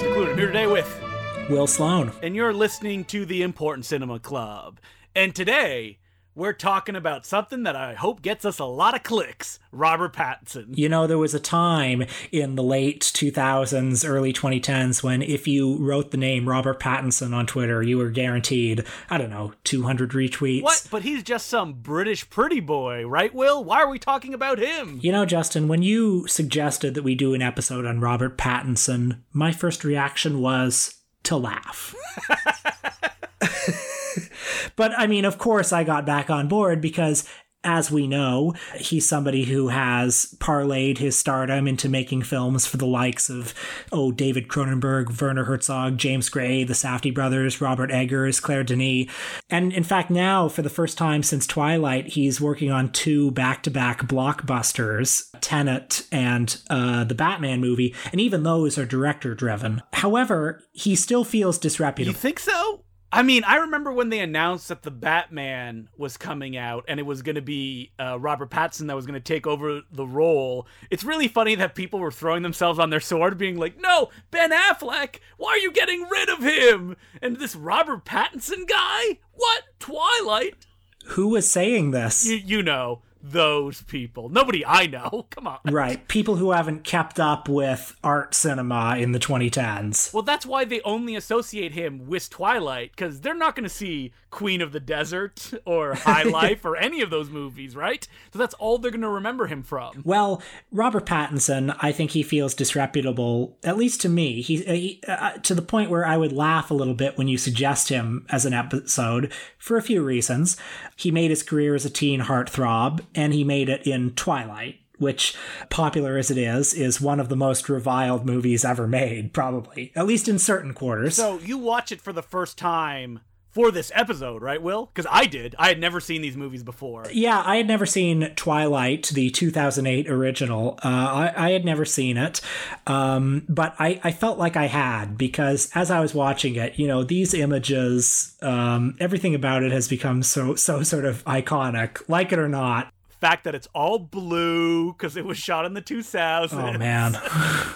Justin Decloux. I'm here today with Will Sloan. and you're listening to the Important Cinema Club. And today, we're talking about something that I hope gets us a lot of clicks Robert Pattinson. You know, there was a time in the late 2000s, early 2010s when if you wrote the name Robert Pattinson on Twitter, you were guaranteed, I don't know, 200 retweets. What? But he's just some British pretty boy, right, Will? Why are we talking about him? You know, Justin, when you suggested that we do an episode on Robert Pattinson, my first reaction was to laugh. but I mean, of course, I got back on board because. As we know, he's somebody who has parlayed his stardom into making films for the likes of, oh, David Cronenberg, Werner Herzog, James Gray, the Safdie brothers, Robert Eggers, Claire Denis. And in fact, now, for the first time since Twilight, he's working on two back to back blockbusters, Tenet and uh, the Batman movie. And even those are director driven. However, he still feels disreputable. You think so? I mean, I remember when they announced that the Batman was coming out and it was going to be uh, Robert Pattinson that was going to take over the role. It's really funny that people were throwing themselves on their sword, being like, "No, Ben Affleck, why are you getting rid of him?" And this Robert Pattinson guy, what Twilight? Who was saying this? You, you know those people. Nobody I know. Come on. Right. People who haven't kept up with art cinema in the 2010s. Well, that's why they only associate him with Twilight, because they're not going to see Queen of the Desert or High Life or any of those movies, right? So that's all they're going to remember him from. Well, Robert Pattinson, I think he feels disreputable, at least to me. He, he uh, to the point where I would laugh a little bit when you suggest him as an episode for a few reasons. He made his career as a teen heartthrob, and he made it in Twilight. Which, popular as it is, is one of the most reviled movies ever made, probably. At least in certain quarters. So you watch it for the first time for this episode, right, Will? Because I did. I had never seen these movies before. Yeah, I had never seen Twilight, the 2008 original. Uh, I, I had never seen it, um, but I, I felt like I had because as I was watching it, you know, these images, um, everything about it has become so so sort of iconic, like it or not. Fact that it's all blue because it was shot in the 2000s. Oh man,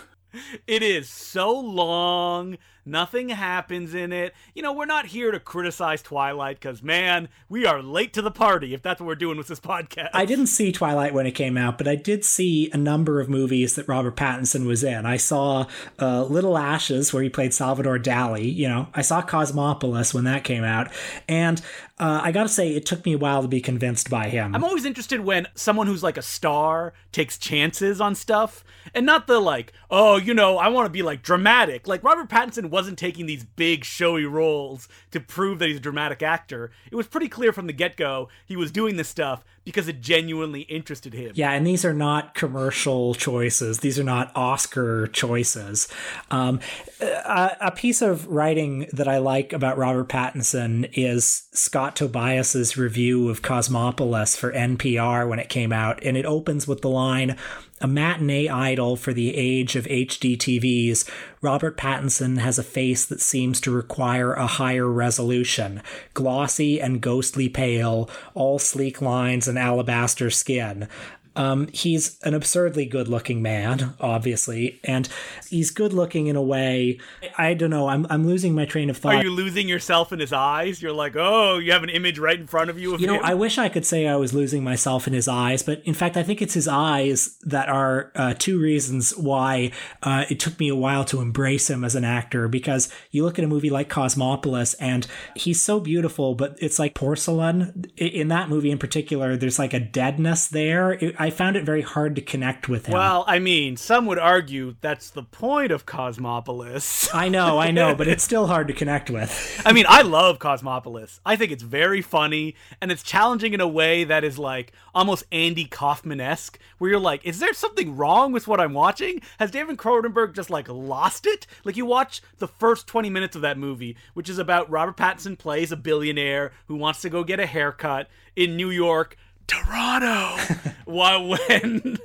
It is so long. Nothing happens in it. You know, we're not here to criticize Twilight because, man, we are late to the party if that's what we're doing with this podcast. I didn't see Twilight when it came out, but I did see a number of movies that Robert Pattinson was in. I saw uh, Little Ashes, where he played Salvador Dali. You know, I saw Cosmopolis when that came out, and uh, I gotta say, it took me a while to be convinced by him. I'm always interested when someone who's like a star takes chances on stuff and not the like, oh, you know, I want to be like dramatic. Like Robert Pattinson wasn't taking these big showy roles to prove that he's a dramatic actor. It was pretty clear from the get go he was doing this stuff because it genuinely interested him. Yeah, and these are not commercial choices. These are not Oscar choices. Um, a, a piece of writing that I like about Robert Pattinson is Scott Tobias's review of Cosmopolis for NPR when it came out, and it opens with the line. A matinee idol for the age of HD TVs, Robert Pattinson has a face that seems to require a higher resolution. Glossy and ghostly pale, all sleek lines and alabaster skin. Um, he's an absurdly good looking man, obviously, and he's good looking in a way. I don't know. I'm, I'm losing my train of thought. Are you losing yourself in his eyes? You're like, oh, you have an image right in front of you of You know, him. I wish I could say I was losing myself in his eyes, but in fact, I think it's his eyes that are uh, two reasons why uh, it took me a while to embrace him as an actor. Because you look at a movie like Cosmopolis, and he's so beautiful, but it's like porcelain. In that movie in particular, there's like a deadness there. It, I found it very hard to connect with him. Well, I mean, some would argue that's the point of Cosmopolis. I know, I know, but it's still hard to connect with. I mean, I love Cosmopolis. I think it's very funny and it's challenging in a way that is like almost Andy Kaufman esque, where you're like, is there something wrong with what I'm watching? Has David Cronenberg just like lost it? Like, you watch the first 20 minutes of that movie, which is about Robert Pattinson plays a billionaire who wants to go get a haircut in New York, Toronto, while when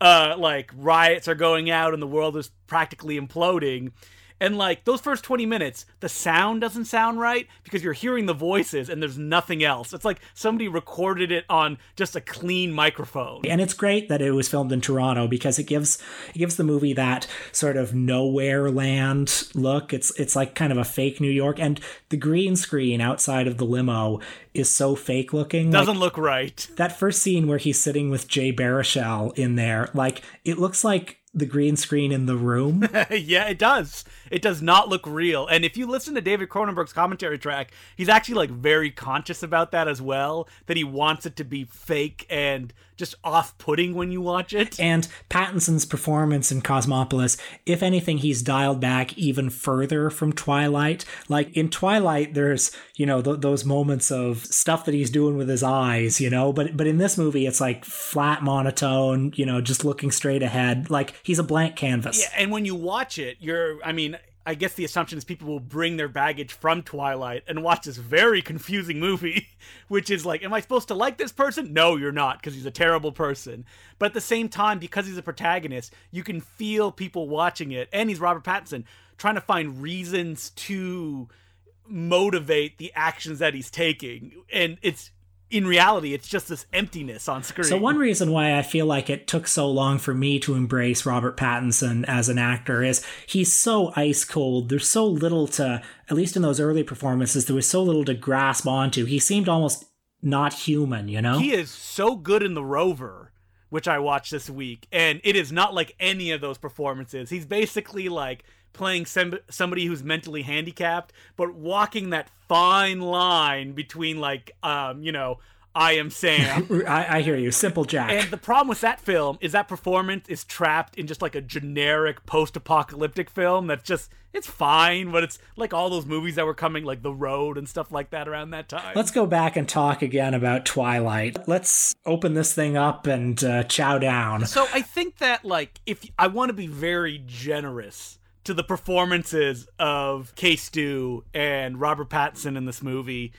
uh, like riots are going out and the world is practically imploding And like those first 20 minutes, the sound doesn't sound right because you're hearing the voices and there's nothing else. It's like somebody recorded it on just a clean microphone. And it's great that it was filmed in Toronto because it gives it gives the movie that sort of nowhere land look. It's it's like kind of a fake New York and the green screen outside of the limo is so fake looking. Doesn't like, look right. That first scene where he's sitting with Jay Baruchel in there, like it looks like the green screen in the room. yeah, it does. It does not look real. And if you listen to David Cronenberg's commentary track, he's actually like very conscious about that as well, that he wants it to be fake and just off-putting when you watch it. And Pattinson's performance in Cosmopolis, if anything, he's dialed back even further from Twilight. Like in Twilight, there's you know th- those moments of stuff that he's doing with his eyes, you know. But but in this movie, it's like flat monotone, you know, just looking straight ahead. Like he's a blank canvas. Yeah, and when you watch it, you're I mean, I guess the assumption is people will bring their baggage from Twilight and watch this very confusing movie, which is like, am I supposed to like this person? No, you're not, because he's a terrible person. But at the same time, because he's a protagonist, you can feel people watching it, and he's Robert Pattinson, trying to find reasons to motivate the actions that he's taking. And it's in reality, it's just this emptiness on screen. So, one reason why I feel like it took so long for me to embrace Robert Pattinson as an actor is he's so ice cold. There's so little to, at least in those early performances, there was so little to grasp onto. He seemed almost not human, you know? He is so good in The Rover, which I watched this week, and it is not like any of those performances. He's basically like playing sem- somebody who's mentally handicapped, but walking that fine line between like, um, you know, I am Sam. I, I, hear you. Simple Jack. And the problem with that film is that performance is trapped in just like a generic post apocalyptic film that's just, it's fine, but it's like all those movies that were coming, like The Road and stuff like that around that time. Let's go back and talk again about Twilight. Let's open this thing up and uh, chow down. So I think that, like, if I want to be very generous to the performances of K-Stew and Robert Pattinson in this movie,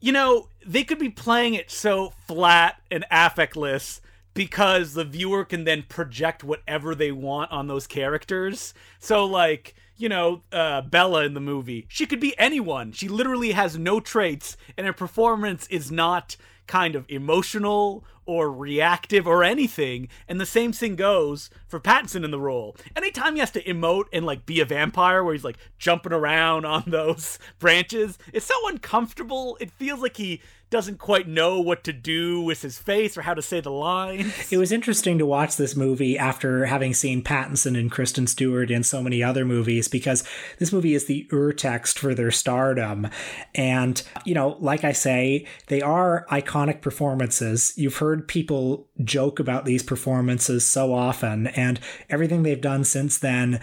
you know, they could be playing it so flat and affectless because the viewer can then project whatever they want on those characters. So, like, you know, uh, Bella in the movie, she could be anyone. She literally has no traits, and her performance is not kind of emotional or reactive or anything. And the same thing goes for Pattinson in the role. Anytime he has to emote and like be a vampire where he's like jumping around on those branches, it's so uncomfortable. It feels like he doesn't quite know what to do with his face or how to say the lines. It was interesting to watch this movie after having seen Pattinson and Kristen Stewart in so many other movies because this movie is the urtext for their stardom. And, you know, like I say, they are iconic performances. You've heard people joke about these performances so often, and everything they've done since then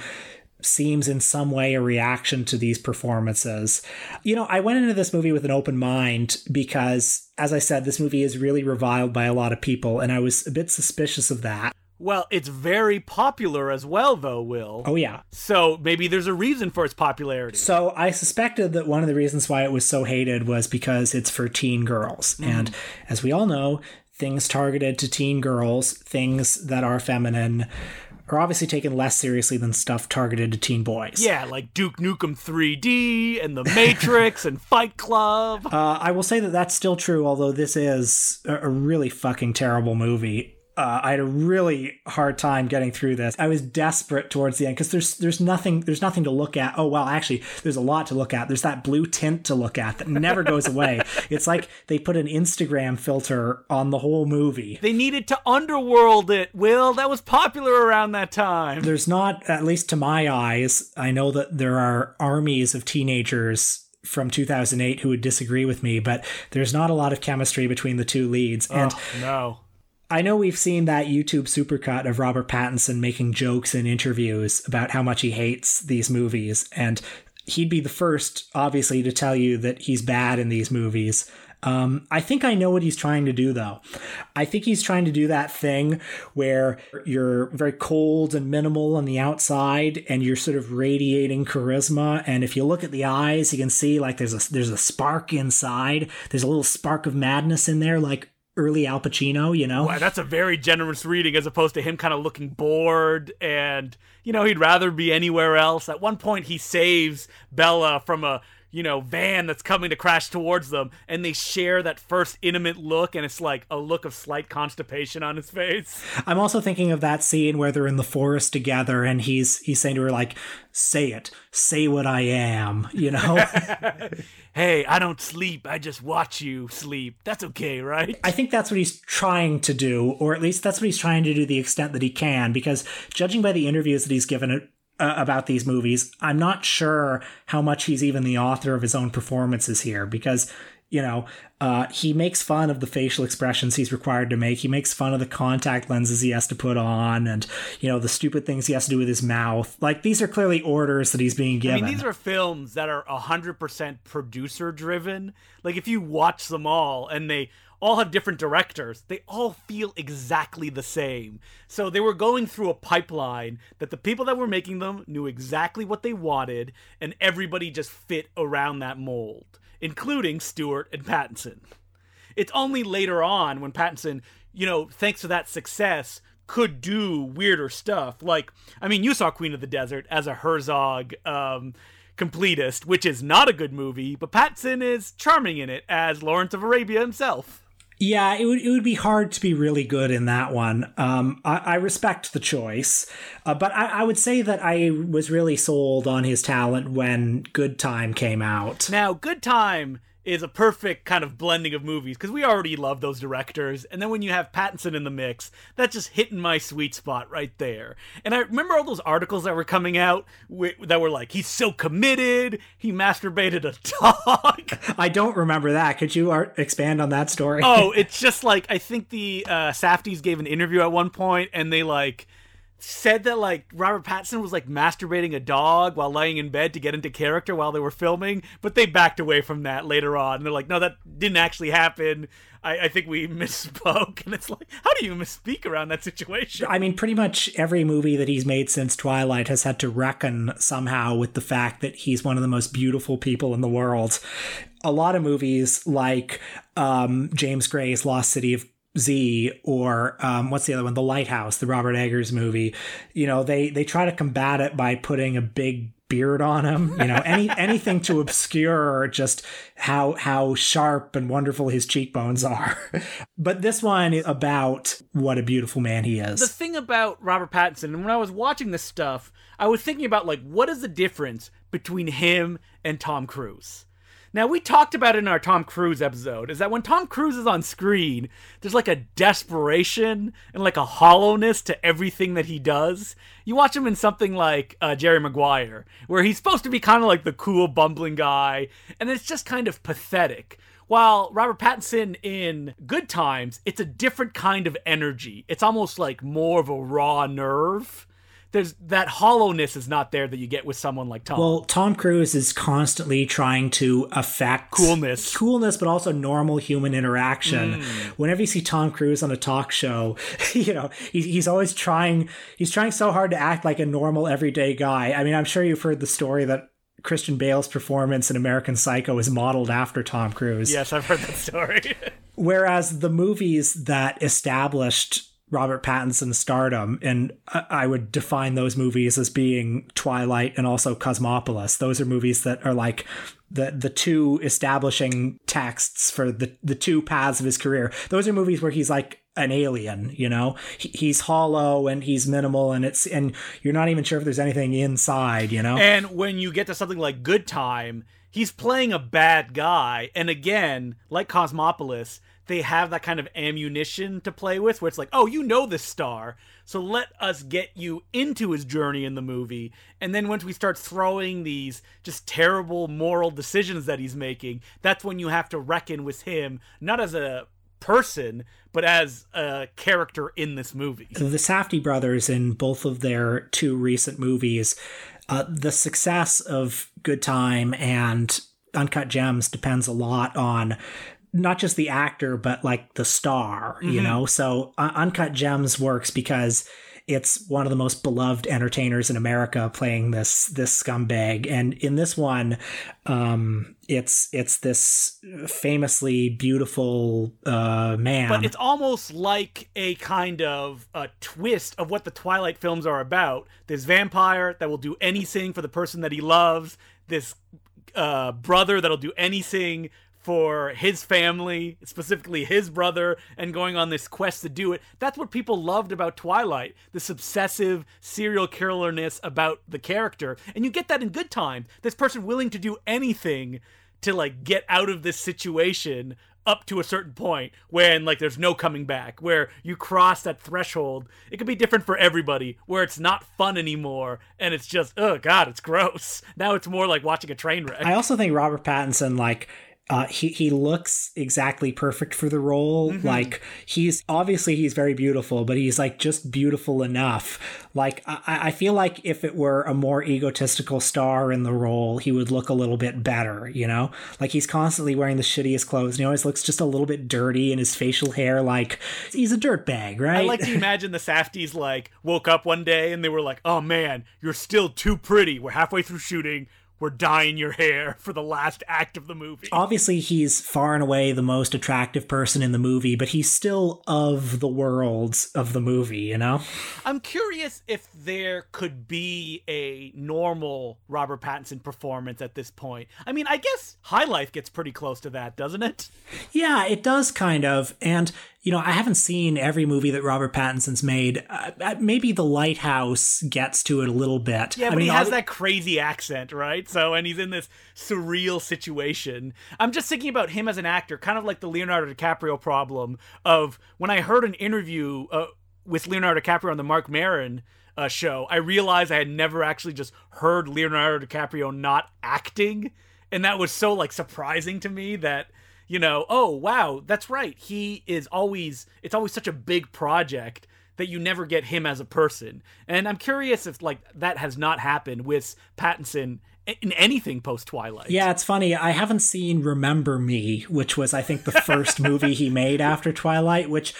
seems in some way a reaction to these performances. You know, I went into this movie with an open mind because, as I said, this movie is really reviled by a lot of people, and I was a bit suspicious of that. Well, it's very popular as well, though, Will. Oh, yeah. So maybe there's a reason for its popularity. So I suspected that one of the reasons why it was so hated was because it's for teen girls. Mm. And as we all know, things targeted to teen girls, things that are feminine, are obviously taken less seriously than stuff targeted to teen boys. Yeah, like Duke Nukem 3D and The Matrix and Fight Club. Uh, I will say that that's still true, although this is a really fucking terrible movie uh, I had a really hard time getting through this. I was desperate towards the end because there's there's nothing there's nothing to look at. Oh well, actually, there's a lot to look at. There's that blue tint to look at that never goes away. It's like they put an Instagram filter on the whole movie. They needed to underworld it. Will that was popular around that time. There's not, at least to my eyes, I know that there are armies of teenagers from 2008 who would disagree with me, but there's not a lot of chemistry between the two leads. And oh, no I know we've seen that YouTube supercut of Robert Pattinson making jokes in interviews about how much he hates these movies, and he'd be the first, obviously, to tell you that he's bad in these movies. Um, I think I know what he's trying to do, though. I think he's trying to do that thing where you're very cold and minimal on the outside, and you're sort of radiating charisma. And if you look at the eyes, you can see like there's a there's a spark inside. There's a little spark of madness in there, like early Al Pacino, you know? Wow, that's a very generous reading as opposed to him kind of looking bored and, you know, he'd rather be anywhere else. At one point, he saves Bella from a you know, van that's coming to crash towards them, and they share that first intimate look, and it's like a look of slight constipation on his face. I'm also thinking of that scene where they're in the forest together, and he's he's saying to her like, "Say it, say what I am," you know. hey, I don't sleep. I just watch you sleep. That's okay, right? I think that's what he's trying to do, or at least that's what he's trying to do the extent that he can, because judging by the interviews that he's given uh, about these movies. I'm not sure how much he's even the author of his own performances here because you know, uh, he makes fun of the facial expressions he's required to make. He makes fun of the contact lenses he has to put on, and you know the stupid things he has to do with his mouth. Like these are clearly orders that he's being given. I mean, these are films that are hundred percent producer driven. Like if you watch them all, and they all have different directors. They all feel exactly the same. So they were going through a pipeline that the people that were making them knew exactly what they wanted, and everybody just fit around that mold, including Stewart and Pattinson. It's only later on when Pattinson, you know, thanks to that success, could do weirder stuff. Like, I mean, you saw Queen of the Desert as a Herzog um, completist, which is not a good movie, but Pattinson is charming in it as Lawrence of Arabia himself. Yeah, it would it would be hard to be really good in that one. Um, I, I respect the choice, uh, but I, I would say that I was really sold on his talent when Good Time came out. Now, Good Time is a perfect kind of blending of movies because we already love those directors. And then when you have Pattinson in the mix, that's just hitting my sweet spot right there. And I remember all those articles that were coming out that were like, he's so committed, he masturbated a dog. I don't remember that. Could you expand on that story? oh, it's just like, I think the uh, Safdies gave an interview at one point and they like, said that like Robert Pattinson was like masturbating a dog while lying in bed to get into character while they were filming, but they backed away from that later on. And they're like, no, that didn't actually happen. I, I think we misspoke. And it's like, how do you misspeak around that situation? I mean, pretty much every movie that he's made since Twilight has had to reckon somehow with the fact that he's one of the most beautiful people in the world. A lot of movies like um, James Gray's Lost City of Z or um, what's the other one? The Lighthouse, the Robert Eggers movie. You know, they they try to combat it by putting a big beard on him. You know, any anything to obscure just how how sharp and wonderful his cheekbones are. but this one is about what a beautiful man he is. The thing about Robert Pattinson, and when I was watching this stuff, I was thinking about like what is the difference between him and Tom Cruise? Now, we talked about it in our Tom Cruise episode, is that when Tom Cruise is on screen, there's like a desperation and like a hollowness to everything that he does. You watch him in something like uh, Jerry Maguire, where he's supposed to be kind of like the cool, bumbling guy, and it's just kind of pathetic. While Robert Pattinson in Good Times, it's a different kind of energy. It's almost like more of a raw nerve there's that hollowness is not there that you get with someone like Tom. Well, Tom Cruise is constantly trying to affect coolness, coolness, but also normal human interaction. Mm. Whenever you see Tom Cruise on a talk show, you know he's always trying. He's trying so hard to act like a normal, everyday guy. I mean, I'm sure you've heard the story that Christian Bale's performance in American Psycho is modeled after Tom Cruise. Yes, I've heard that story. Whereas the movies that established Robert Pattinson stardom, and I would define those movies as being Twilight and also Cosmopolis. Those are movies that are like the the two establishing texts for the the two paths of his career. Those are movies where he's like an alien, you know. He, he's hollow and he's minimal, and it's and you're not even sure if there's anything inside, you know. And when you get to something like Good Time, he's playing a bad guy, and again, like Cosmopolis they have that kind of ammunition to play with where it's like, oh, you know this star, so let us get you into his journey in the movie. And then once we start throwing these just terrible moral decisions that he's making, that's when you have to reckon with him, not as a person, but as a character in this movie. The Safdie brothers, in both of their two recent movies, uh, the success of Good Time and Uncut Gems depends a lot on not just the actor, but like the star, mm-hmm. you know? So uh, Uncut Gems works because it's one of the most beloved entertainers in America playing this this scumbag, and in this one, um, it's it's this famously beautiful uh, man. But it's almost like a kind of a twist of what the Twilight films are about. This vampire that will do anything for the person that he loves. This uh, brother that'll do anything for his family, specifically his brother, and going on this quest to do it. That's what people loved about Twilight this obsessive serial killerness about the character. And you get that in Good Time. This person willing to do anything to like get out of this situation up to a certain point when like there's no coming back where you cross that threshold it could be different for everybody where it's not fun anymore and it's just oh god it's gross now it's more like watching a train wreck i also think robert pattinson like uh, he he looks exactly perfect for the role. Mm-hmm. Like he's obviously he's very beautiful, but he's like just beautiful enough. Like I, I feel like if it were a more egotistical star in the role, he would look a little bit better. You know, like he's constantly wearing the shittiest clothes. And he always looks just a little bit dirty, and his facial hair like he's a dirtbag, right? I like to imagine the Safdies like woke up one day and they were like, "Oh man, you're still too pretty. We're halfway through shooting." We're dyeing your hair for the last act of the movie. Obviously, he's far and away the most attractive person in the movie, but he's still of the world of the movie, you know? I'm curious if there could be a normal Robert Pattinson performance at this point. I mean, I guess High Life gets pretty close to that, doesn't it? Yeah, it does kind of. And you know, I haven't seen every movie that Robert Pattinson's made. Uh, uh, maybe The Lighthouse gets to it a little bit. Yeah, but I mean, he has that crazy accent, right? So, and he's in this surreal situation. I'm just thinking about him as an actor, kind of like the Leonardo DiCaprio problem of when I heard an interview uh, with Leonardo DiCaprio on the Mark Maron uh, show, I realized I had never actually just heard Leonardo DiCaprio not acting. And that was so like surprising to me that you know, oh wow, that's right. He is always it's always such a big project that you never get him as a person. And I'm curious if like that has not happened with Pattinson in anything post Twilight. Yeah, it's funny. I haven't seen Remember Me, which was I think the first movie he made after Twilight, which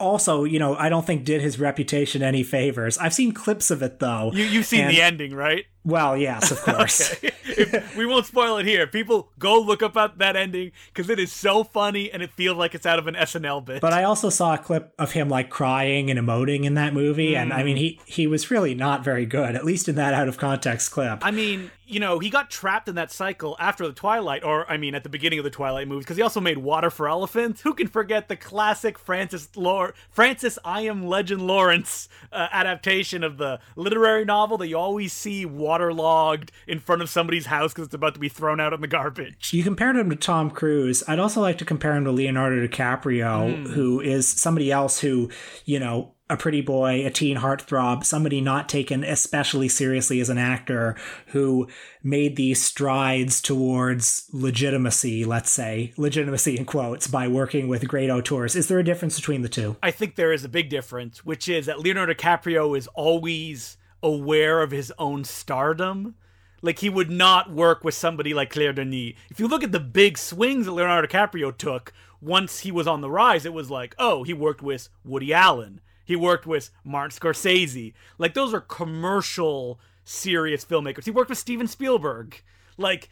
also, you know, I don't think did his reputation any favors. I've seen clips of it though. You you've seen and, the ending, right? Well, yes, of course. If, we won't spoil it here. People go look up at that ending because it is so funny and it feels like it's out of an SNL bit. But I also saw a clip of him like crying and emoting in that movie, mm. and I mean, mm. he he was really not very good, at least in that out of context clip. I mean, you know, he got trapped in that cycle after the Twilight, or I mean, at the beginning of the Twilight movies, because he also made Water for Elephants. Who can forget the classic Francis Lor- Francis I Am Legend Lawrence uh, adaptation of the literary novel that you always see waterlogged in front of somebody's house because it's about to be thrown out in the garbage. You compared him to Tom Cruise. I'd also like to compare him to Leonardo DiCaprio, mm. who is somebody else who, you know, a pretty boy, a teen heartthrob, somebody not taken especially seriously as an actor who made these strides towards legitimacy, let's say, legitimacy in quotes, by working with great auteurs. Is there a difference between the two? I think there is a big difference, which is that Leonardo DiCaprio is always aware of his own stardom. Like he would not work with somebody like Claire Denis. If you look at the big swings that Leonardo DiCaprio took once he was on the rise, it was like, oh, he worked with Woody Allen he worked with Martin Scorsese. Like those are commercial serious filmmakers. He worked with Steven Spielberg. Like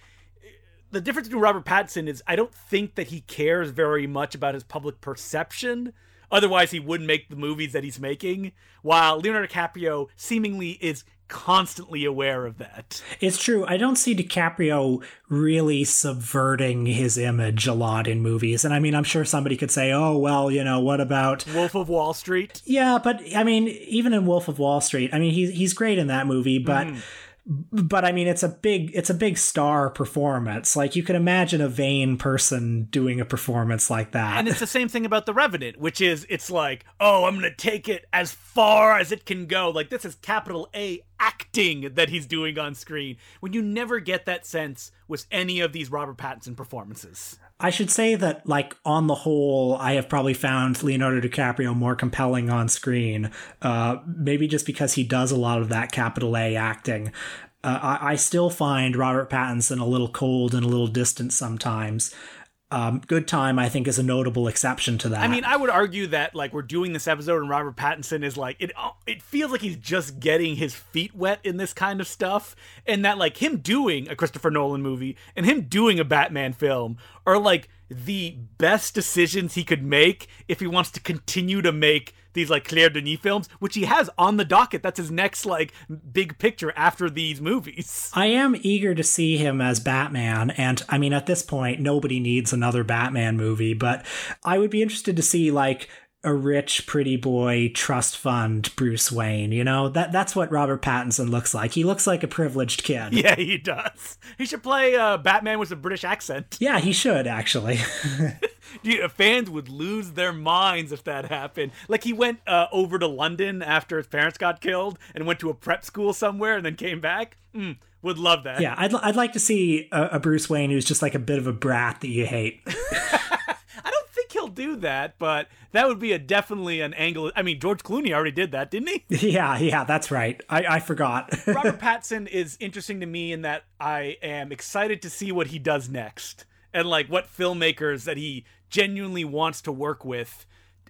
the difference between Robert Pattinson is I don't think that he cares very much about his public perception. Otherwise, he wouldn't make the movies that he's making. While Leonardo DiCaprio seemingly is constantly aware of that. It's true. I don't see DiCaprio really subverting his image a lot in movies. And I mean, I'm sure somebody could say, oh, well, you know, what about Wolf of Wall Street? Yeah, but I mean, even in Wolf of Wall Street, I mean, he's, he's great in that movie, but. Mm but I mean, it's a big, it's a big star performance. Like you can imagine a vain person doing a performance like that. And it's the same thing about The Revenant, which is, it's like, oh, I'm gonna take it as far as it can go. Like this is capital A acting that he's doing on screen. When you never get that sense with any of these Robert Pattinson performances. I should say that, like, on the whole, I have probably found Leonardo DiCaprio more compelling on screen. Uh, maybe just because he does a lot of that capital A acting. Uh, I, I still find Robert Pattinson a little cold and a little distant sometimes. Um, Good Time, I think, is a notable exception to that. I mean, I would argue that like we're doing this episode and Robert Pattinson is like it. It feels like he's just getting his feet wet in this kind of stuff, and that like him doing a Christopher Nolan movie and him doing a Batman film are like the best decisions he could make if he wants to continue to make these like Claire Denis films, which he has on the docket. That's his next like big picture after these movies. I am eager to see him as Batman, and I mean, at this point, nobody needs another Batman movie, but I would be interested to see like a rich, pretty boy trust fund Bruce Wayne. You know that that's what Robert Pattinson looks like. He looks like a privileged kid. Yeah, he does. He should play uh, Batman with a British accent. Yeah, he should actually. Dude, fans would lose their minds if that happened. Like he went uh, over to London after his parents got killed and went to a prep school somewhere and then came back. Mm, would love that. yeah, I'd I'd like to see a, a Bruce Wayne who's just like a bit of a brat that you hate. He'll do that, but that would be a definitely an angle. I mean, George Clooney already did that, didn't he? yeah, yeah, that's right. I I forgot. Robert Pattinson is interesting to me in that I am excited to see what he does next and like what filmmakers that he genuinely wants to work with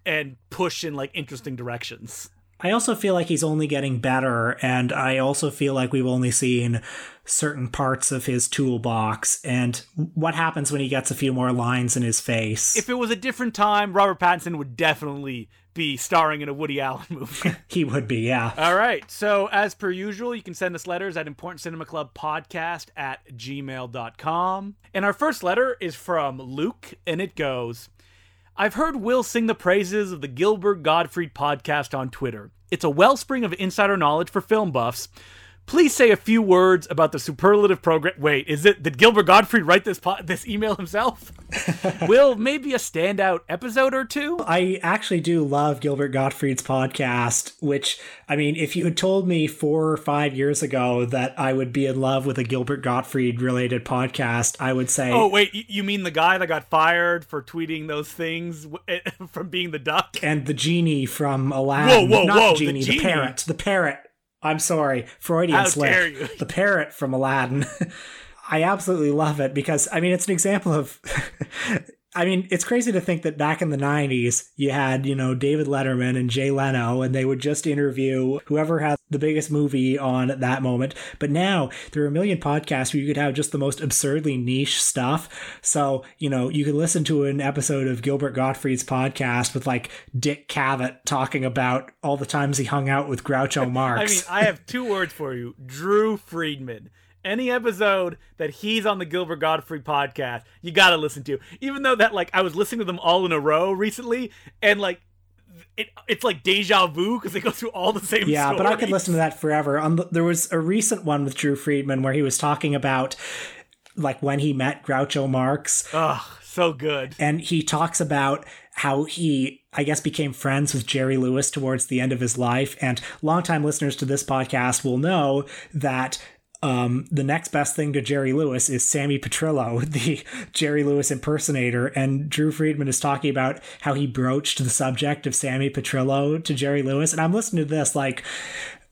and push in like interesting directions. I also feel like he's only getting better, and I also feel like we've only seen certain parts of his toolbox. And what happens when he gets a few more lines in his face? If it was a different time, Robert Pattinson would definitely be starring in a Woody Allen movie. he would be, yeah. All right. So, as per usual, you can send us letters at Important Cinema Club Podcast at gmail.com. And our first letter is from Luke, and it goes I've heard Will sing the praises of the Gilbert Gottfried podcast on Twitter. It's a wellspring of insider knowledge for film buffs. Please say a few words about the superlative program. Wait, is it did Gilbert Gottfried write this po- this email himself? Will maybe a standout episode or two? I actually do love Gilbert Gottfried's podcast, which, I mean, if you had told me four or five years ago that I would be in love with a Gilbert Gottfried related podcast, I would say. Oh wait, you mean the guy that got fired for tweeting those things eh, from being the duck? And the genie from Aladdin. Whoa, whoa, Not whoa, the the genie, the, genie. parrot. The parrot. I'm sorry, Freudian How slip. The parrot from Aladdin. I absolutely love it because I mean it's an example of I mean, it's crazy to think that back in the 90s, you had, you know, David Letterman and Jay Leno, and they would just interview whoever had the biggest movie on at that moment. But now there are a million podcasts where you could have just the most absurdly niche stuff. So, you know, you could listen to an episode of Gilbert Gottfried's podcast with like Dick Cavett talking about all the times he hung out with Groucho Marx. I mean, I have two words for you Drew Friedman. Any episode that he's on the Gilbert Gottfried podcast, you got to listen to. Even though that, like, I was listening to them all in a row recently, and, like, it, it's like deja vu because they go through all the same Yeah, but I could listen to that forever. Um, on there was a recent one with Drew Friedman where he was talking about like when he met Groucho Marx, Ugh, so good. and he talks about how he I guess became friends with Jerry Lewis towards the end of his life. And longtime listeners to this podcast will know that um, the next best thing to Jerry Lewis is Sammy Petrillo, the Jerry Lewis impersonator. And Drew Friedman is talking about how he broached the subject of Sammy Petrillo to Jerry Lewis. And I'm listening to this like,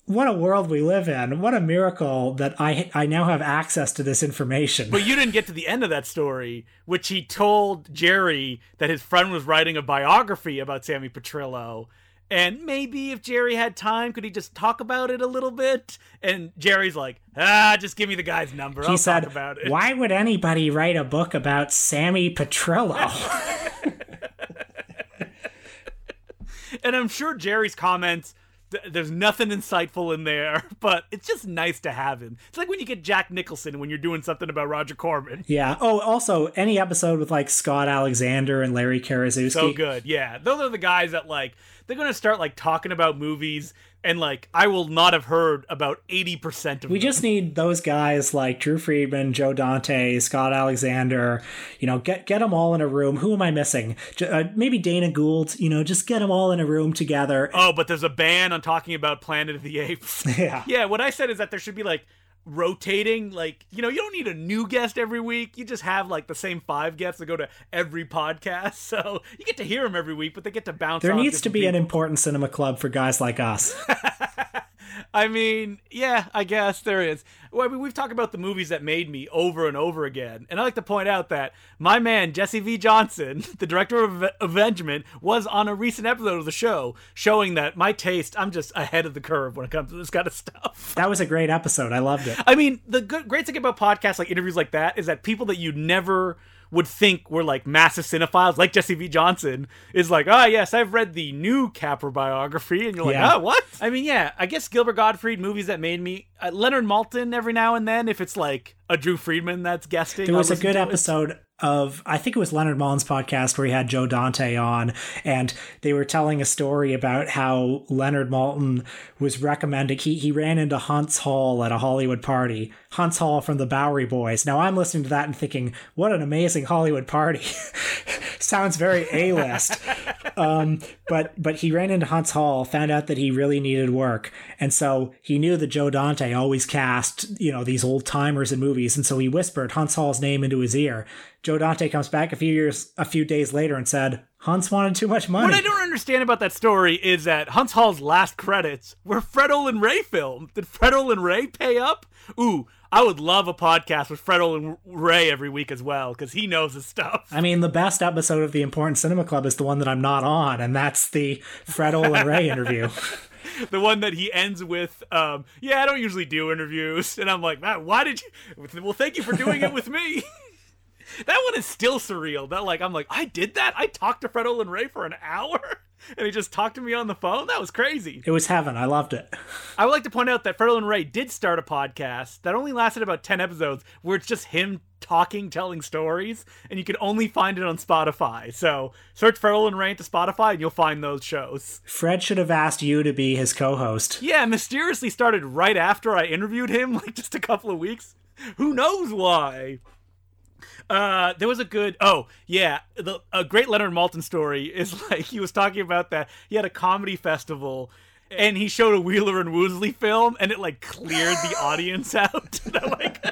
what a world we live in. What a miracle that I I now have access to this information. But you didn't get to the end of that story, which he told Jerry that his friend was writing a biography about Sammy Petrillo. And maybe if Jerry had time, could he just talk about it a little bit? And Jerry's like, ah, just give me the guy's number. he I'll said, talk about it. "Why would anybody write a book about Sammy Petrillo?" And I'm sure Jerry's comments, th- there's nothing insightful in there, but it's just nice to have him. It's like when you get Jack Nicholson when you're doing something about Roger Corman. yeah. Oh, also any episode with like Scott Alexander and Larry Karaszewski. So good. Yeah. Those are the guys that like they're gonna start like talking about movies and like I will not have heard about eighty percent of We them. just need those guys like Drew Friedman, Joe Dante, Scott Alexander. You know, get get them all in a room. Who am I missing? Uh, maybe Dana Gould. You know, just get them all in a room together. Oh, but there's a ban on talking about Planet of the Apes. Yeah. yeah, what I said is that there should be like rotating like you know you don't need a new guest every week. You just have like the same five guests that go to every podcast. So you get to hear them every week but they get to bounce There needs to be an important cinema club for guys like us. I mean, yeah, I guess there is. Well, I mean, we've talked about the movies that made me over and over again, and I like to point out that my man Jesse V. Johnson, the director of Avengement, was on a recent episode of the show, showing that my taste, I'm just ahead of the curve when it comes to this kind of stuff. That was a great episode. I loved it. I mean, the good, great thing about podcasts like interviews like that is that people that you never would think were like massive cinephiles, like Jesse V. Johnson, is like, ah, oh, yes, I've read the new Capra biography, and you're like, yeah. oh, what? I mean, yeah, I guess Gilbert Gottfried movies that made me uh, Leonard Maltin every now and then, if it's like a Drew Friedman that's guesting. There was a good episode of I think it was Leonard Maltin's podcast where he had Joe Dante on, and they were telling a story about how Leonard Maltin was recommending he he ran into Huntz Hall at a Hollywood party. Huntz Hall from the Bowery Boys. Now I'm listening to that and thinking, what an amazing Hollywood party. Sounds very A list. um, but but he ran into Huntz Hall, found out that he really needed work, and so he knew that Joe Dante always cast you know these old timers in movies, and so he whispered Huntz Hall's name into his ear. Joe Dante comes back a few years, a few days later, and said Huntz wanted too much money. What I don't understand about that story is that Huntz Hall's last credits were Fred Olen Ray filmed. Did Fred Olen Ray pay up? Ooh, I would love a podcast with Fred Olen Ray every week as well because he knows his stuff. I mean, the best episode of the Important Cinema Club is the one that I'm not on, and that's the Fred Olen Ray interview. the one that he ends with, um, "Yeah, I don't usually do interviews," and I'm like, "Man, why did you?" Well, thank you for doing it with me. that one is still surreal. That like I'm like I did that. I talked to Fred Olen Ray for an hour, and he just talked to me on the phone. That was crazy. It was heaven. I loved it. I would like to point out that Fred Olen Ray did start a podcast that only lasted about ten episodes, where it's just him talking, telling stories, and you can only find it on Spotify. So search Fred Olen Ray to Spotify, and you'll find those shows. Fred should have asked you to be his co-host. Yeah, mysteriously started right after I interviewed him, like just a couple of weeks. Who knows why? Uh, there was a good. Oh yeah, the, a great Leonard Maltin story is like he was talking about that he had a comedy festival and he showed a Wheeler and Woolsey film and it like cleared the audience out. like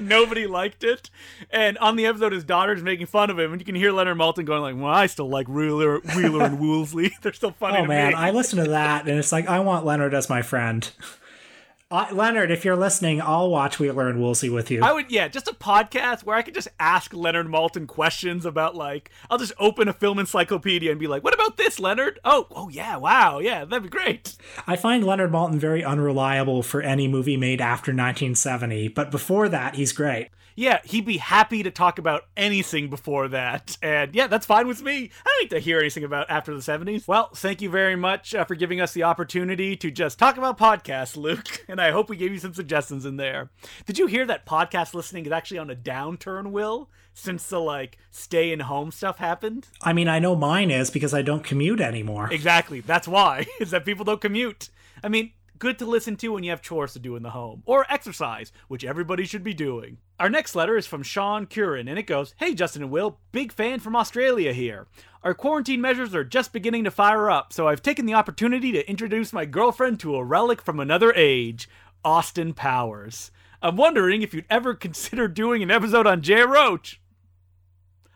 nobody liked it. And on the episode, his daughter's making fun of him, and you can hear Leonard Maltin going like, "Well, I still like Wheeler, Wheeler and Woolsey. They're still funny." Oh man, me. I listen to that and it's like I want Leonard as my friend. Uh, Leonard, if you're listening, I'll watch Wheeler and Woolsey with you. I would, yeah, just a podcast where I could just ask Leonard Maltin questions about like I'll just open a film encyclopedia and be like, "What about this, Leonard? Oh, oh yeah, wow, yeah, that'd be great." I find Leonard Maltin very unreliable for any movie made after 1970, but before that, he's great yeah, he'd be happy to talk about anything before that. And yeah, that's fine with me. I don't need to hear anything about after the 70s. Well, thank you very much uh, for giving us the opportunity to just talk about podcasts, Luke. And I hope we gave you some suggestions in there. Did you hear that podcast listening is actually on a downturn, Will? Since the like stay in home stuff happened? I mean, I know mine is because I don't commute anymore. Exactly. That's why, is that people don't commute. I mean, good to listen to when you have chores to do in the home, or exercise, which everybody should be doing. Our next letter is from Sean Curran, and it goes Hey, Justin and Will, big fan from Australia here. Our quarantine measures are just beginning to fire up, so I've taken the opportunity to introduce my girlfriend to a relic from another age Austin Powers. I'm wondering if you'd ever consider doing an episode on Jay Roach.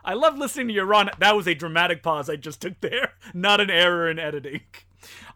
I love listening to your Ron. That was a dramatic pause I just took there, not an error in editing.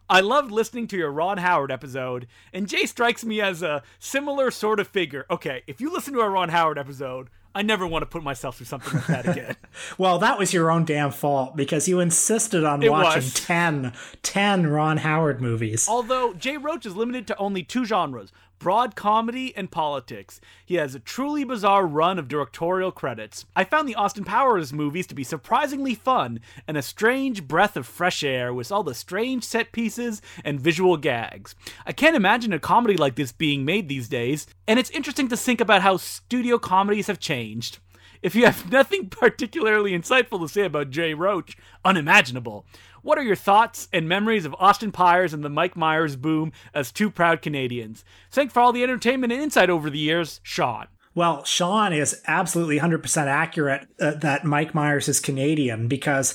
I loved listening to your Ron Howard episode, and Jay strikes me as a similar sort of figure. Okay, if you listen to a Ron Howard episode, I never want to put myself through something like that again. well, that was your own damn fault because you insisted on it watching was. 10, 10 Ron Howard movies. Although Jay Roach is limited to only two genres broad comedy and politics. He has a truly bizarre run of directorial credits. I found the Austin Powers movies to be surprisingly fun and a strange breath of fresh air with all the strange set pieces and visual gags. I can't imagine a comedy like this being made these days, and it's interesting to think about how studio comedies have changed. If you have nothing particularly insightful to say about Jay Roach, unimaginable. What are your thoughts and memories of Austin Powers and the Mike Myers boom as two proud Canadians? Thanks for all the entertainment and insight over the years, Sean. Well, Sean is absolutely 100% accurate uh, that Mike Myers is Canadian because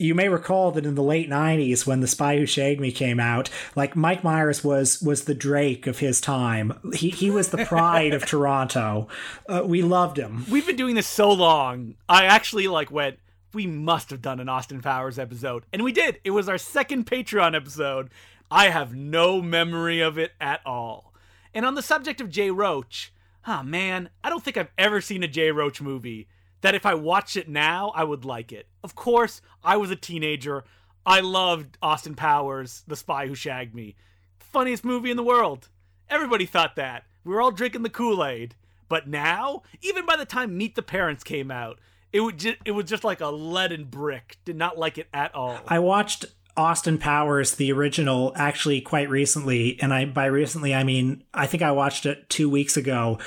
you may recall that in the late 90s when the spy who shagged me came out like mike myers was was the drake of his time he, he was the pride of toronto uh, we loved him we've been doing this so long i actually like went we must have done an Austin Powers episode. And we did. It was our second Patreon episode. I have no memory of it at all. And on the subject of Jay Roach, ah oh man, I don't think I've ever seen a Jay Roach movie that if I watched it now, I would like it. Of course, I was a teenager. I loved Austin Powers, The Spy Who Shagged Me. Funniest movie in the world. Everybody thought that. We were all drinking the Kool Aid. But now, even by the time Meet the Parents came out, it would just, it was just like a leaden brick. Did not like it at all. I watched Austin Powers, the original, actually quite recently, and I by recently I mean I think I watched it two weeks ago.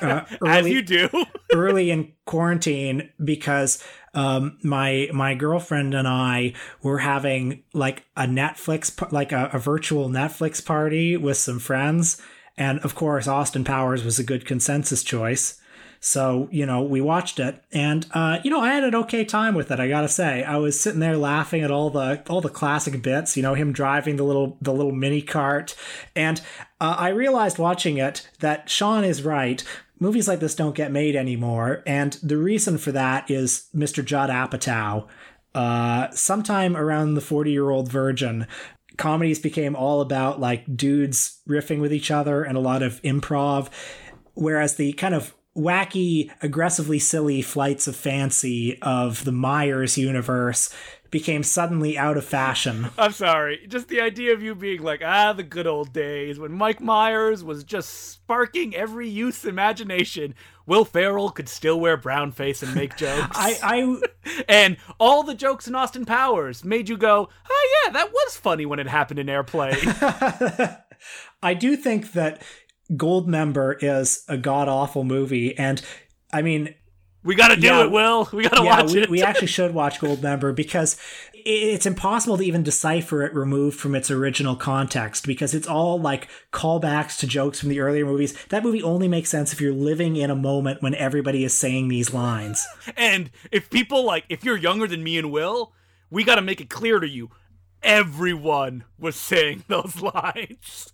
Uh, early, As you do, early in quarantine because um, my my girlfriend and I were having like a Netflix like a, a virtual Netflix party with some friends, and of course Austin Powers was a good consensus choice. So, you know, we watched it and uh, you know, I had an okay time with it, I got to say. I was sitting there laughing at all the all the classic bits, you know, him driving the little the little mini cart and uh, I realized watching it that Sean is right. Movies like this don't get made anymore, and the reason for that is Mr. Judd Apatow. Uh, sometime around the 40 year old virgin, comedies became all about like dudes riffing with each other and a lot of improv, whereas the kind of wacky, aggressively silly flights of fancy of the Myers universe became suddenly out of fashion. I'm sorry. Just the idea of you being like, ah, the good old days when Mike Myers was just sparking every youth's imagination. Will Ferrell could still wear brown face and make jokes. I, I and all the jokes in Austin Powers made you go, oh yeah, that was funny when it happened in Airplane. I do think that Goldmember is a god awful movie, and I mean, we got to do yeah, it, Will. We got to yeah, watch we, it. we actually should watch Goldmember because it's impossible to even decipher it removed from its original context because it's all like callbacks to jokes from the earlier movies. That movie only makes sense if you're living in a moment when everybody is saying these lines. and if people like, if you're younger than me and Will, we got to make it clear to you everyone was saying those lines.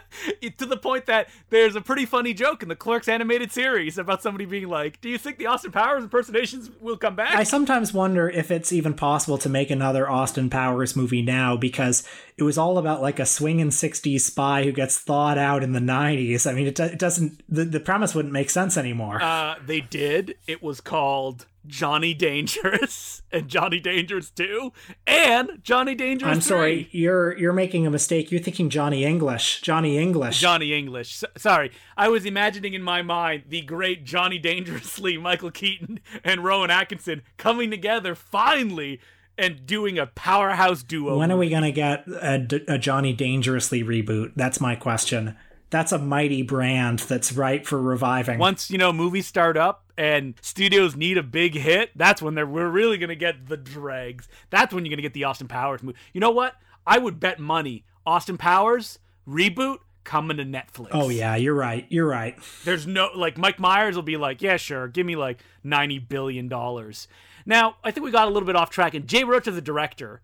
to the point that there's a pretty funny joke in the Clerks animated series about somebody being like, "Do you think the Austin Powers impersonations will come back?" I sometimes wonder if it's even possible to make another Austin Powers movie now because it was all about like a swinging 60s spy who gets thawed out in the 90s. I mean, it, it doesn't the, the premise wouldn't make sense anymore. Uh, they did. It was called Johnny Dangerous and Johnny Dangerous 2 and Johnny Dangerous I'm 3. sorry, you're you're making a mistake. You're thinking Johnny English. Johnny English. Johnny English. Sorry. I was imagining in my mind the great Johnny Dangerously Michael Keaton and Rowan Atkinson coming together finally and doing a powerhouse duo. When are we going to get a, a Johnny Dangerously reboot? That's my question that's a mighty brand that's ripe for reviving. Once you know movies start up and studios need a big hit, that's when they're we're really gonna get the dregs. That's when you're gonna get the Austin Powers movie. You know what? I would bet money Austin Powers reboot coming to Netflix. Oh yeah, you're right. You're right. There's no like Mike Myers will be like, yeah, sure, give me like ninety billion dollars. Now I think we got a little bit off track, and Jay Roach is the director.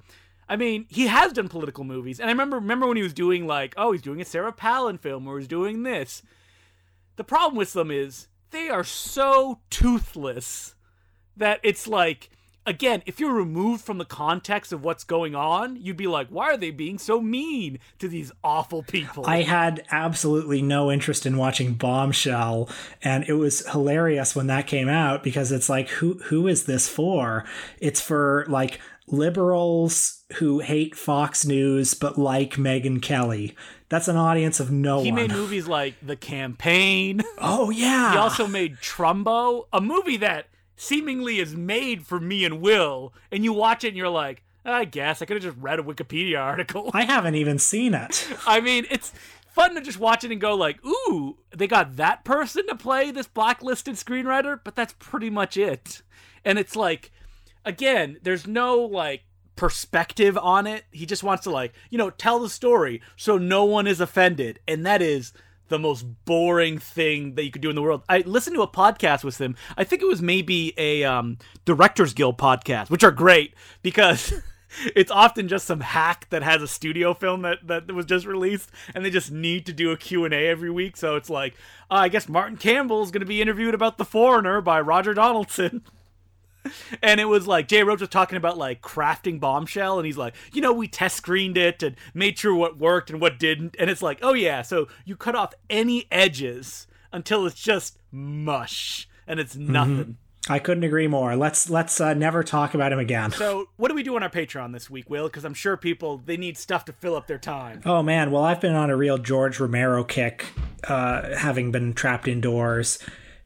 I mean, he has done political movies, and I remember remember when he was doing like, oh, he's doing a Sarah Palin film, or he's doing this. The problem with them is they are so toothless that it's like, again, if you're removed from the context of what's going on, you'd be like, why are they being so mean to these awful people? I had absolutely no interest in watching Bombshell, and it was hilarious when that came out because it's like, who who is this for? It's for like liberals who hate Fox News but like Megyn Kelly. That's an audience of no he one. He made movies like The Campaign. Oh yeah. He also made Trumbo, a movie that seemingly is made for me and Will, and you watch it and you're like, I guess I could have just read a Wikipedia article. I haven't even seen it. I mean, it's fun to just watch it and go like, "Ooh, they got that person to play this blacklisted screenwriter," but that's pretty much it. And it's like again, there's no like perspective on it. He just wants to like, you know, tell the story so no one is offended. And that is the most boring thing that you could do in the world. I listened to a podcast with him. I think it was maybe a um, Directors Guild podcast, which are great because it's often just some hack that has a studio film that, that was just released and they just need to do a Q&A every week. So it's like, uh, I guess Martin Campbell is going to be interviewed about The Foreigner by Roger Donaldson. and it was like Jay Roach was talking about like crafting bombshell, and he's like, you know, we test screened it and made sure what worked and what didn't, and it's like, oh yeah, so you cut off any edges until it's just mush and it's nothing. Mm-hmm. I couldn't agree more. Let's let's uh, never talk about him again. So, what do we do on our Patreon this week, Will? Because I'm sure people they need stuff to fill up their time. Oh man, well I've been on a real George Romero kick, uh, having been trapped indoors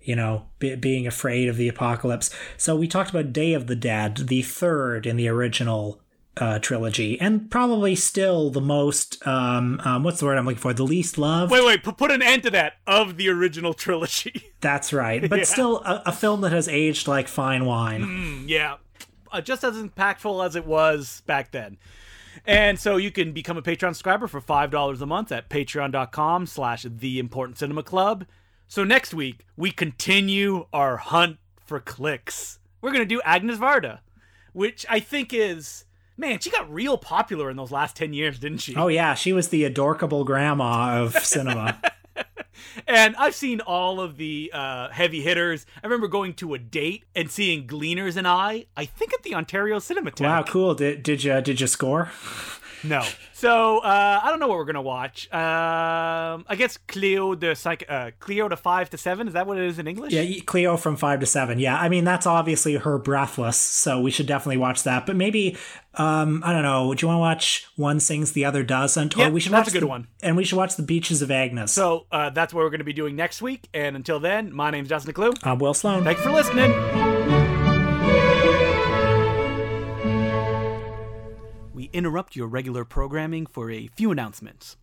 you know, be, being afraid of the apocalypse. So we talked about Day of the Dead, the third in the original uh, trilogy, and probably still the most um, um, what's the word I'm looking for? The least loved. Wait, wait, put an end to that of the original trilogy. That's right, but yeah. still a, a, film that has aged like fine wine. Mm, yeah, uh, just as impactful as it was back then. And so you can become a Patreon subscriber for five dollars a month at patreon.com/slash The Important Cinema Club. So next week, we continue our hunt for clicks. We're going to do Agnes Varda, which I think is. Man, she got real popular in those last 10 years, didn't she? Oh, yeah. She was the adorable grandma of cinema. and I've seen all of the uh, heavy hitters. I remember going to a date and seeing Gleaners and I. I think at the Ontario Cinematheque. Wow, cool! Did did you did you score? No. So uh, I don't know what we're gonna watch. Um, I guess Cleo the psych- uh, Cleo to five to seven. Is that what it is in English? Yeah, Cleo from five to seven. Yeah, I mean that's obviously her Breathless, so we should definitely watch that. But maybe um, I don't know. Do you want to watch One Sings, the Other Doesn't? Or we should watch a good the, one. And we should watch The Beaches of Agnes. So uh, that's what we're going to be doing next week. And until then, my name's Justin Decloux. I'm Will Sloan. Thanks for listening. Interrupt your regular programming for a few announcements.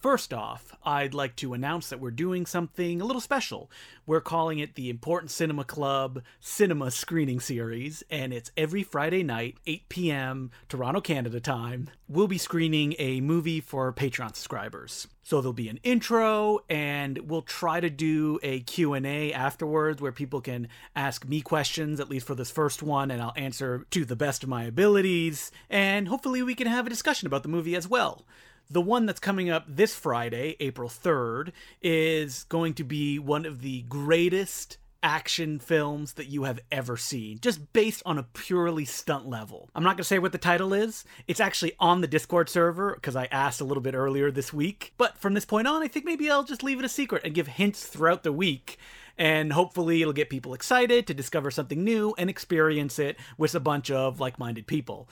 First off, I'd like to announce that we're doing something a little special. We're calling it the Important Cinema Club Cinema Screening Series, and it's every Friday night, 8 p.m. Toronto, Canada time. We'll be screening a movie for Patreon subscribers. So there'll be an intro and we'll try to do a Q&A afterwards where people can ask me questions at least for this first one and I'll answer to the best of my abilities and hopefully we can have a discussion about the movie as well. The one that's coming up this Friday, April 3rd, is going to be one of the greatest action films that you have ever seen, just based on a purely stunt level. I'm not going to say what the title is. It's actually on the Discord server because I asked a little bit earlier this week. But from this point on, I think maybe I'll just leave it a secret and give hints throughout the week. And hopefully, it'll get people excited to discover something new and experience it with a bunch of like minded people.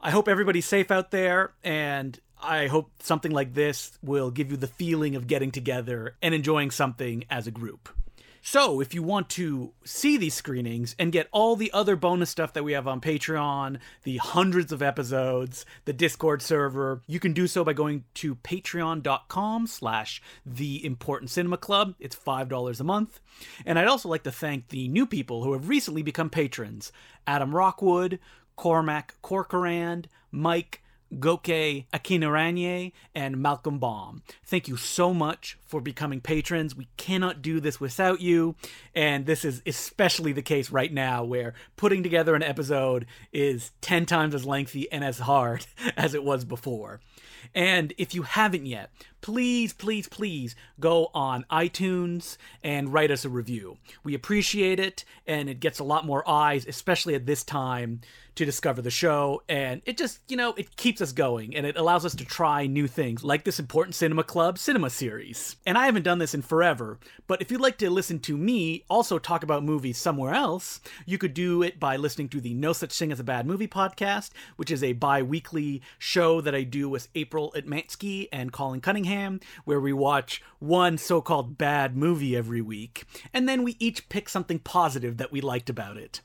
I hope everybody's safe out there, and I hope something like this will give you the feeling of getting together and enjoying something as a group. So, if you want to see these screenings and get all the other bonus stuff that we have on Patreon, the hundreds of episodes, the Discord server, you can do so by going to patreon.com slash the important cinema club. It's $5 a month. And I'd also like to thank the new people who have recently become patrons. Adam Rockwood, Cormac Corcoran, Mike, Goke Akinaranye, and Malcolm Baum. Thank you so much for becoming patrons. We cannot do this without you, and this is especially the case right now where putting together an episode is 10 times as lengthy and as hard as it was before. And if you haven't yet, please, please, please go on iTunes and write us a review. We appreciate it, and it gets a lot more eyes, especially at this time to discover the show and it just you know it keeps us going and it allows us to try new things like this important cinema club cinema series. And i haven't done this in forever but if you'd like to listen to me also talk about movies somewhere else you could do it by listening to the no such thing as a bad movie podcast which is a bi-weekly show that i do with april atmansky and colin cunningham where we watch one so-called bad movie every week and then we each pick something positive that we liked about it.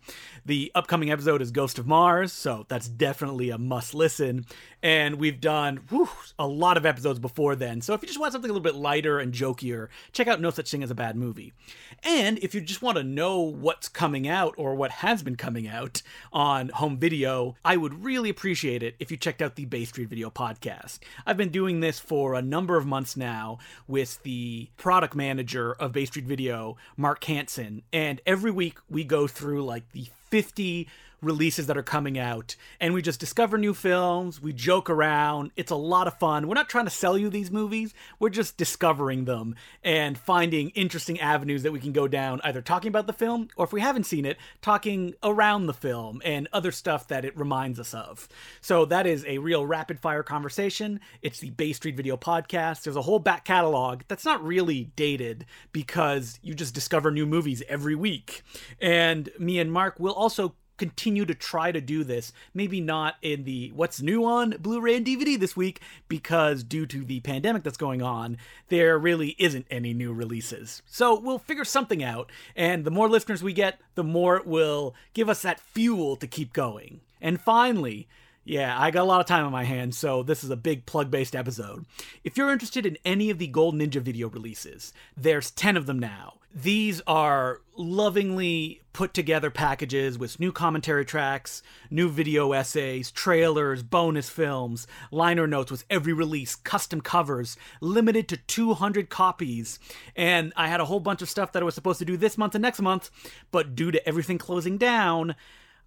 The upcoming episode is ghost of mars Mars, so that's definitely a must listen. And we've done whew, a lot of episodes before then. So if you just want something a little bit lighter and jokier, check out No Such Thing as a Bad Movie. And if you just want to know what's coming out or what has been coming out on home video, I would really appreciate it if you checked out the Bay Street Video podcast. I've been doing this for a number of months now with the product manager of Bay Street Video, Mark Hanson, and every week we go through like the 50 releases that are coming out. And we just discover new films, we joke around. It's a lot of fun. We're not trying to sell you these movies, we're just discovering them and finding interesting avenues that we can go down, either talking about the film or if we haven't seen it, talking around the film and other stuff that it reminds us of. So that is a real rapid fire conversation. It's the Bay Street Video Podcast. There's a whole back catalog that's not really dated because you just discover new movies every week. And me and Mark will also continue to try to do this. Maybe not in the what's new on Blu ray and DVD this week, because due to the pandemic that's going on, there really isn't any new releases. So we'll figure something out, and the more listeners we get, the more it will give us that fuel to keep going. And finally, yeah, I got a lot of time on my hands, so this is a big plug based episode. If you're interested in any of the Gold Ninja video releases, there's 10 of them now. These are lovingly put together packages with new commentary tracks, new video essays, trailers, bonus films, liner notes with every release, custom covers, limited to 200 copies. And I had a whole bunch of stuff that I was supposed to do this month and next month, but due to everything closing down,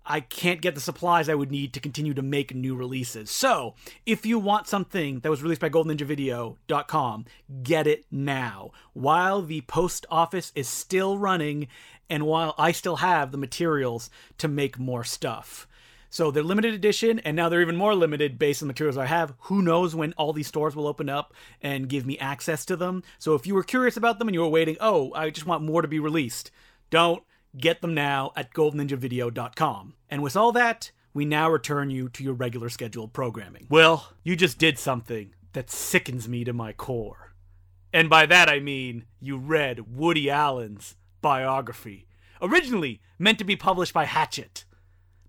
I can't get the supplies I would need to continue to make new releases. So, if you want something that was released by GoldNinjaVideo.com, get it now while the post office is still running and while I still have the materials to make more stuff. So they're limited edition, and now they're even more limited based on the materials I have. Who knows when all these stores will open up and give me access to them? So if you were curious about them and you were waiting, oh, I just want more to be released, don't Get them now at goldninjavideo.com. And with all that, we now return you to your regular scheduled programming. Well, you just did something that sickens me to my core. And by that I mean you read Woody Allen's biography, originally meant to be published by Hachette,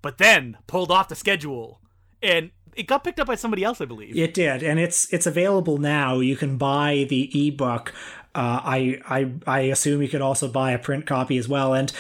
but then pulled off the schedule. And it got picked up by somebody else, I believe. It did, and it's it's available now. You can buy the ebook uh, I, I I assume you could also buy a print copy as well. And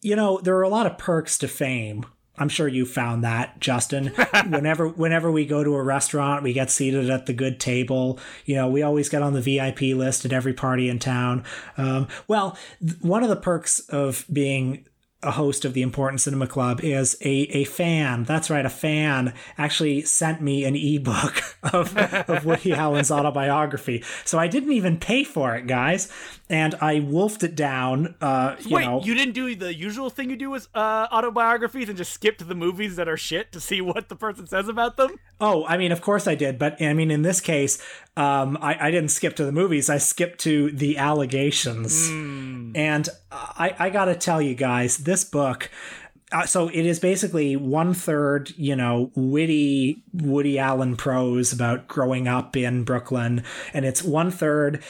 you know there are a lot of perks to fame. I'm sure you found that, Justin. whenever whenever we go to a restaurant, we get seated at the good table. You know, we always get on the VIP list at every party in town. Um, well, th- one of the perks of being a host of the Important Cinema Club is a, a fan. That's right, a fan actually sent me an ebook of, of Woody Allen's autobiography. So I didn't even pay for it, guys and I wolfed it down. Uh, you Wait, know. you didn't do the usual thing you do with uh, autobiographies and just skip to the movies that are shit to see what the person says about them? Oh, I mean, of course I did, but I mean, in this case, um, I, I, didn't skip to the movies. I skipped to the allegations, mm. and I, I got to tell you guys, this book. Uh, so it is basically one third, you know, witty Woody Allen prose about growing up in Brooklyn, and it's one third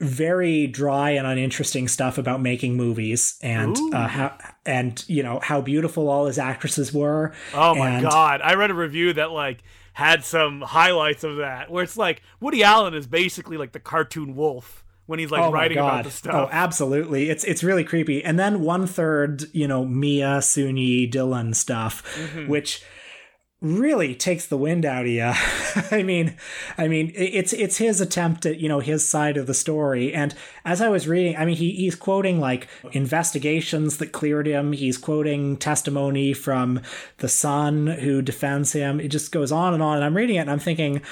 very dry and uninteresting stuff about making movies and uh, how and you know how beautiful all his actresses were. Oh my and, god! I read a review that like had some highlights of that where it's like Woody Allen is basically like the cartoon wolf when he's like oh writing about the stuff. Oh, absolutely. It's it's really creepy. And then one third, you know, Mia, Soon-Yi, Dylan stuff, mm-hmm. which really takes the wind out of you. I mean, I mean, it's it's his attempt at you know his side of the story. And as I was reading, I mean, he he's quoting like investigations that cleared him. He's quoting testimony from the son who defends him. It just goes on and on. And I'm reading it and I'm thinking.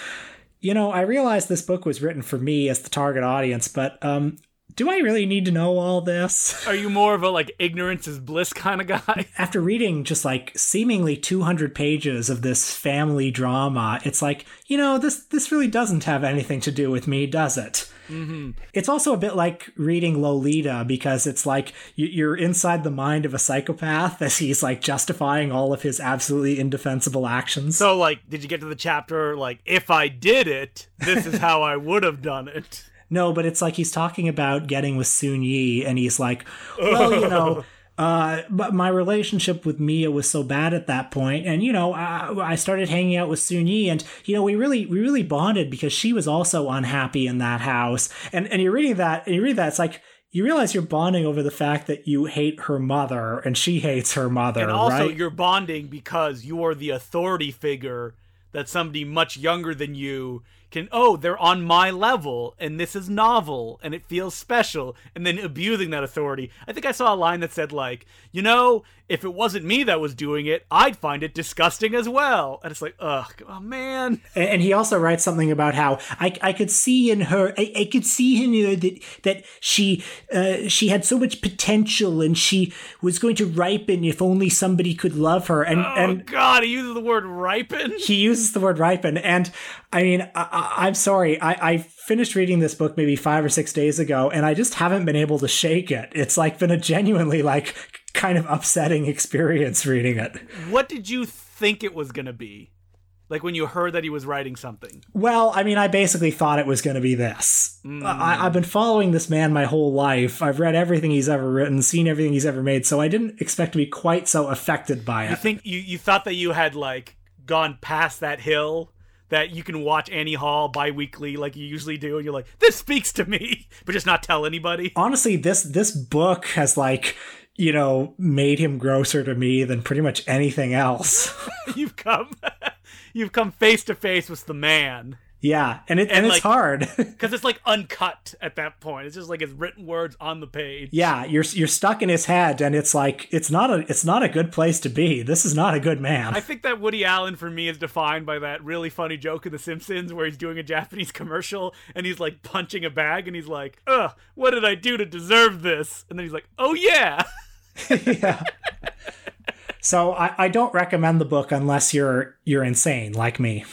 You know, I realize this book was written for me as the target audience, but um, do I really need to know all this? Are you more of a like ignorance is bliss kind of guy? After reading just like seemingly 200 pages of this family drama, it's like, you know, this this really doesn't have anything to do with me, does it? Mm-hmm. It's also a bit like reading Lolita because it's like you're inside the mind of a psychopath as he's like justifying all of his absolutely indefensible actions. So, like, did you get to the chapter like, if I did it, this is how I would have done it? No, but it's like he's talking about getting with Soon-Yi, and he's like, well, you know. Uh, but my relationship with Mia was so bad at that point, and you know, I, I started hanging out with Soon-Yi, and you know, we really, we really bonded because she was also unhappy in that house. And and you're reading that, and you read that, it's like you realize you're bonding over the fact that you hate her mother, and she hates her mother. And also, right? you're bonding because you are the authority figure that somebody much younger than you can oh they're on my level and this is novel and it feels special and then abusing that authority. I think i saw a line that said like you know if it wasn't me that was doing it i'd find it disgusting as well. And it's like ugh oh man. And he also writes something about how i, I could see in her I, I could see in her that that she uh, she had so much potential and she was going to ripen if only somebody could love her. And oh and god he uses the word ripen? he uses the word ripen. And i mean I, am sorry. I, I finished reading this book maybe five or six days ago and i just haven't been able to shake it. It's like been a genuinely like kind of upsetting experience reading it. What did you think it was going to be? Like when you heard that he was writing something? Well i mean i basically thought it was going to be this. Mm. I, i've been following this man my whole life. I've read everything he's ever written seen everything he's ever made so i didn't expect to be quite so affected by it. you think you, you thought that you had like gone past that hill that you can watch Annie Hall bi-weekly like you usually do and you're like this speaks to me but just not tell anybody? Honestly this this book has like you know made him grosser to me than pretty much anything else you've come you've come face to face with the man yeah, and it and, and it's like, hard because it's like uncut at that point. It's just like his written words on the page. Yeah, you're you're stuck in his head, and it's like it's not a it's not a good place to be. This is not a good man. I think that Woody Allen for me is defined by that really funny joke in The Simpsons where he's doing a Japanese commercial and he's like punching a bag and he's like, "Ugh, what did I do to deserve this?" And then he's like, "Oh yeah." yeah. So I, I don't recommend the book unless you're you're insane like me.